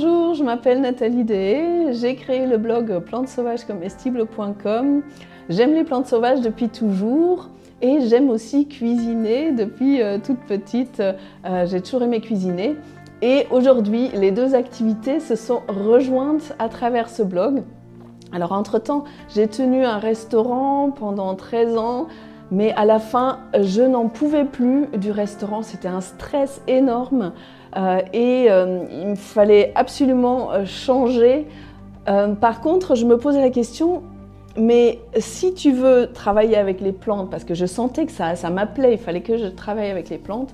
Bonjour, je m'appelle Nathalie Dehé, j'ai créé le blog plantesauvagescomestibles.com. J'aime les plantes sauvages depuis toujours et j'aime aussi cuisiner depuis euh, toute petite. Euh, j'ai toujours aimé cuisiner. Et aujourd'hui, les deux activités se sont rejointes à travers ce blog. Alors entre-temps, j'ai tenu un restaurant pendant 13 ans, mais à la fin, je n'en pouvais plus du restaurant. C'était un stress énorme euh, et euh, il me fallait absolument euh, changer. par contre, je me posais la question, mais si tu veux travailler avec les plantes, parce que je sentais que ça, m'appelait, il fallait que je travaille avec les plantes,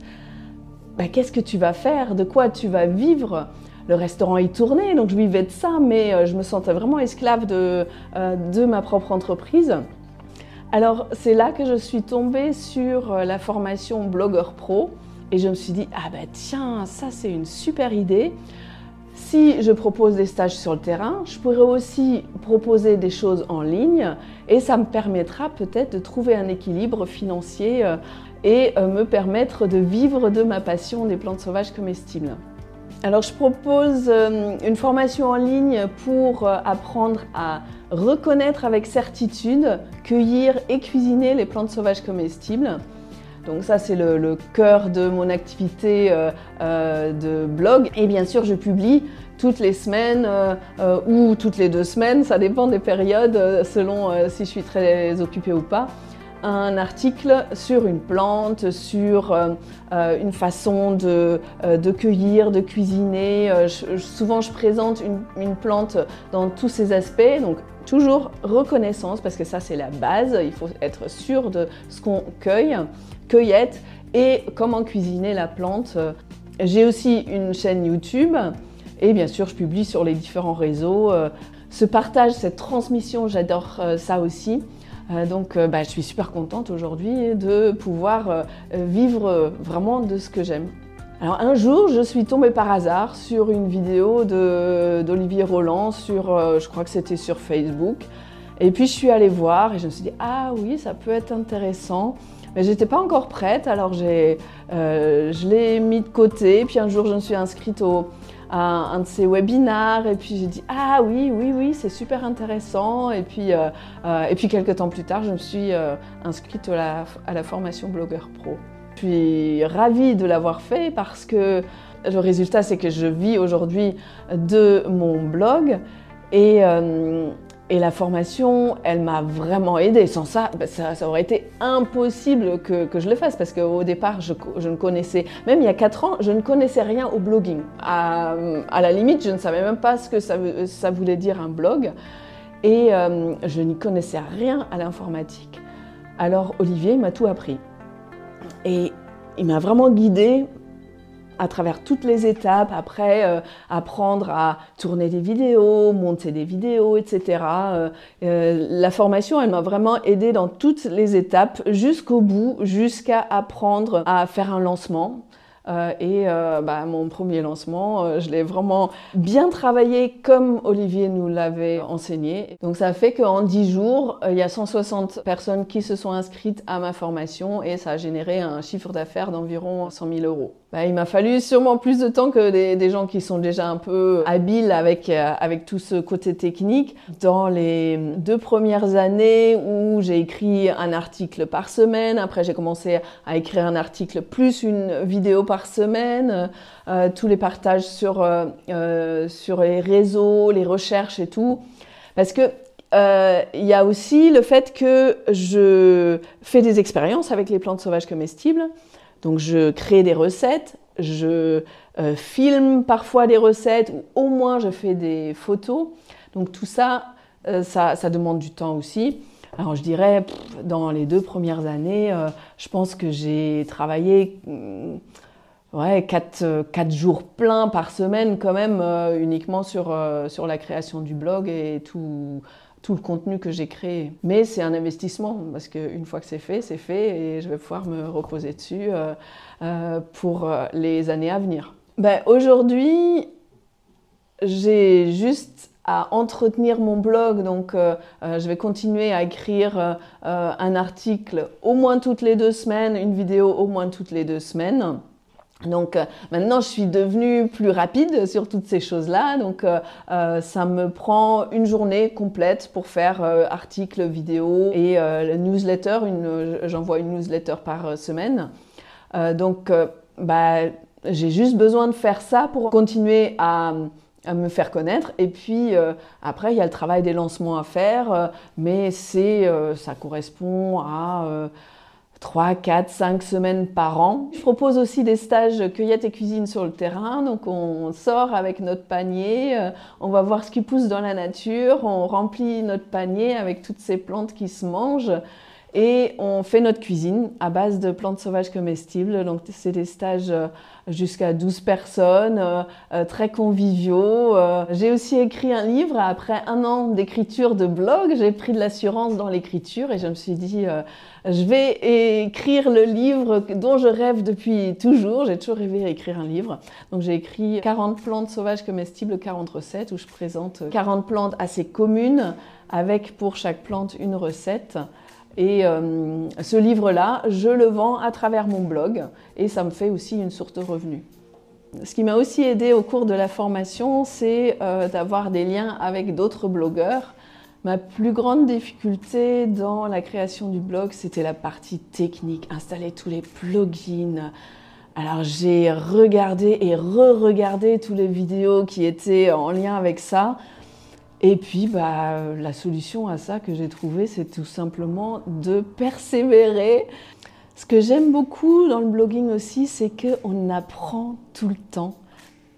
bah, qu'est-ce que tu vas faire? De quoi tu vas vivre? Le restaurant est tourné, donc je vivais de ça, mais je me sentais vraiment esclave de ma propre entreprise. Alors c'est là que je suis tombée sur la formation Blogueur Pro, et je me suis dit, ah ben tiens, ça c'est une super idée. Si je propose des stages sur le terrain, je pourrais aussi proposer des choses en ligne et ça me permettra peut-être de trouver un équilibre financier euh, et euh, me permettre de vivre de ma passion des plantes sauvages comestibles. Alors je propose euh, une formation en ligne pour apprendre à reconnaître avec certitude, cueillir et cuisiner les plantes sauvages comestibles. Donc ça, c'est le, cœur de mon activité euh, euh, de blog. Et bien sûr, je publie toutes les semaines euh, ou toutes les deux semaines, ça dépend des périodes, selon si je suis très occupée ou pas un article sur une plante, sur une façon de, cueillir, de cuisiner. souvent, je présente une, une, plante dans tous ses aspects. Donc, toujours reconnaissance, parce que ça, c'est la base. Il faut être sûr de ce qu'on cueille cueillette et comment cuisiner la plante. J'ai aussi une chaîne YouTube et bien sûr je publie sur les différents réseaux. Ce partage, cette transmission, j'adore euh, ça aussi. Euh, donc euh, bah, je suis super contente aujourd'hui de pouvoir vivre vraiment de ce que j'aime. Alors un jour, je suis tombée par hasard sur une vidéo d'Olivier Roland, sur, je crois que c'était sur Facebook. Et puis je suis allée voir et je me suis dit, ah oui, ça peut être intéressant. Mais j'étais pas encore prête, alors euh, je l'ai mis de côté. Puis un jour, je me suis inscrite au, un de ces webinars et puis j'ai dit ah oui, oui, oui, c'est super intéressant. Et puis, euh, euh, et puis quelques temps plus tard, je me suis inscrite à la, à la, formation Blogueur Pro. Je suis ravie de l'avoir fait parce que le résultat, c'est que je vis aujourd'hui de mon blog et et la formation, elle m'a vraiment aidée. Sans ça, bah, ça, aurait été impossible que, je le fasse parce qu'au départ, je, ne connaissais, même il y a 4 ans, je ne connaissais rien au blogging. À, la limite, je ne savais même pas ce que ça, voulait dire un blog. Et euh, je n'y connaissais rien à l'informatique. Alors Olivier m'a tout appris. Et il m'a vraiment guidée à travers toutes les étapes, après euh, apprendre à tourner des vidéos, monter des vidéos, etc. Euh, euh, la formation, elle m'a vraiment aidé dans toutes les étapes jusqu'au bout, jusqu'à apprendre à faire un lancement. Euh, et euh, bah, mon premier lancement, euh, je l'ai vraiment bien travaillé comme Olivier nous l'avait enseigné. Donc ça fait qu'en 10 jours, il y a 160 personnes qui se sont inscrites à ma formation et ça a généré un chiffre d'affaires d'environ 100 000 euros. Bah, il m'a fallu sûrement plus de temps que des, des, gens qui sont déjà un peu habiles avec, avec tout ce côté technique. Dans les deux premières années où j'ai écrit un article par semaine, après j'ai commencé à écrire un article plus une vidéo par semaine, euh, tous les partages sur, euh, euh, sur les réseaux, les recherches et tout. Parce que il y a aussi le fait que je fais des expériences avec les plantes sauvages comestibles. Donc je crée des recettes, je filme parfois des recettes ou au moins je fais des photos. Donc tout ça, ça, demande du temps aussi. Alors je dirais, dans les deux premières années, je pense que j'ai travaillé hmm, ouais, 4, euh, jours pleins par semaine quand même, euh, uniquement sur, euh, sur la création du blog et tout, tout le contenu que j'ai créé. Mais c'est un investissement, parce qu'une fois que c'est fait, c'est fait, et je vais pouvoir me reposer dessus pour les années à venir. Ben, Aujourd'hui, j'ai juste à entretenir mon blog, donc je vais continuer à écrire un article au moins toutes les deux semaines, une vidéo au moins toutes les deux semaines. Donc euh, maintenant, je suis devenue plus rapide sur toutes ces choses-là. Donc euh, euh, ça me prend une journée complète pour faire articles, vidéos et newsletter. J'envoie une newsletter par semaine. donc bah, j'ai juste besoin de faire ça pour continuer à, me faire connaître. Et puis après, il y a le travail des lancements à faire, mais c'est, ça correspond à 3, 4, 5 semaines par an. Je propose aussi des stages cueillette et cuisine sur le terrain. Donc on sort avec notre panier, euh, on va voir ce qui pousse dans la nature, on remplit notre panier avec toutes ces plantes qui se mangent et on fait notre cuisine à base de plantes sauvages comestibles. Donc c'est des stages euh, jusqu'à 12 personnes, euh, euh, très conviviaux. J'ai aussi écrit un livre après un an d'écriture de blog. J'ai pris de l'assurance dans l'écriture et je me suis dit, je vais écrire le livre dont je rêve depuis toujours. J'ai toujours rêvé d'écrire un livre. Donc j'ai écrit 40 plantes sauvages comestibles, 40 recettes où je présente 40 plantes assez communes avec pour chaque plante une recette. Et euh, ce livre-là, je le vends à travers mon blog et ça me fait aussi une source de revenus. Ce qui m'a aussi aidé au cours de la formation, c'est euh, d'avoir des liens avec d'autres blogueurs. Ma plus grande difficulté dans la création du blog, c'était la partie technique, installer tous les plugins. Alors j'ai regardé et re-regardé toutes les vidéos qui étaient en lien avec ça et puis, bah, la solution à ça que j'ai trouvée, c'est tout simplement de persévérer. Ce que j'aime beaucoup dans le blogging aussi, c'est qu'on apprend tout le temps.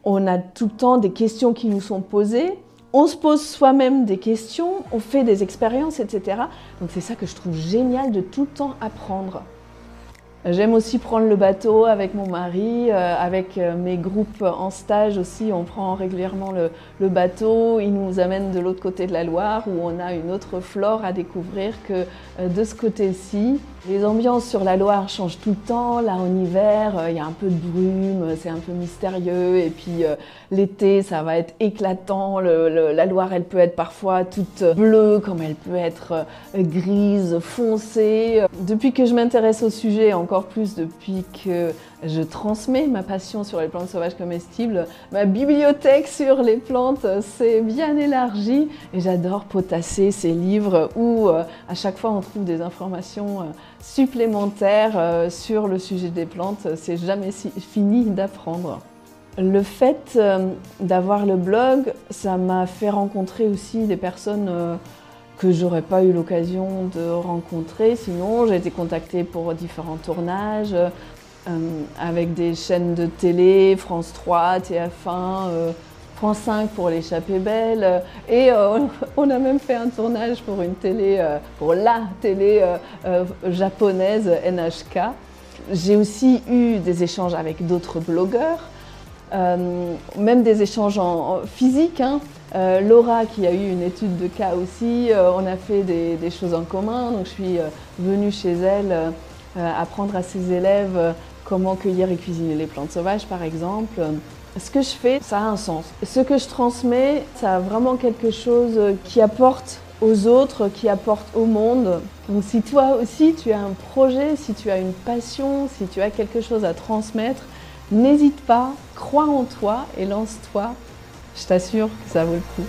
On a tout le temps des questions qui nous sont posées. On se pose soi-même des questions, on fait des expériences, etc. Donc c'est ça que je trouve génial de tout le temps apprendre. J'aime aussi prendre le bateau avec mon mari, euh, avec euh, mes groupes en stage aussi. On prend régulièrement le, bateau. Il nous amène de l'autre côté de la Loire où on a une autre flore à découvrir que euh, de ce côté-ci. Les ambiances sur la Loire changent tout le temps. Là, en hiver, il y a un peu de brume, c'est un peu mystérieux. Et puis l'été, ça va être éclatant. la Loire, elle peut être parfois toute bleue, comme elle peut être grise, foncée. Depuis que je m'intéresse au sujet, encore plus depuis que je transmets ma passion sur les plantes sauvages comestibles. Ma bibliothèque sur les plantes s'est bien élargie et j'adore potasser ces livres où euh, à chaque fois on trouve des informations euh, supplémentaires euh, sur le sujet des plantes. C'est jamais fini d'apprendre. Le fait d'avoir le blog, ça m'a fait rencontrer aussi des personnes que j'aurais pas eu l'occasion de rencontrer. Sinon, j'ai été contactée pour différents tournages avec des chaînes de télé, France 3, TF1, euh, France 5 pour l'échappée belle. Et euh, on a même fait un tournage pour une télé, pour la télé japonaise NHK. J'ai aussi eu des échanges avec d'autres blogueurs. même des échanges en, physique, hein. Euh, Laura qui a eu une étude de cas aussi, euh, on a fait des, choses en commun. Donc je suis euh, venue chez elle apprendre à ses élèves comment cueillir et cuisiner les plantes sauvages par exemple. Ce que je fais, ça a un sens. Ce que je transmets, ça a vraiment quelque chose qui apporte aux autres, qui apporte au monde. Donc si toi aussi tu as un projet, si tu as une passion, si tu as quelque chose à transmettre, n'hésite pas, crois en toi et lance-toi je t'assure que ça vaut le coup.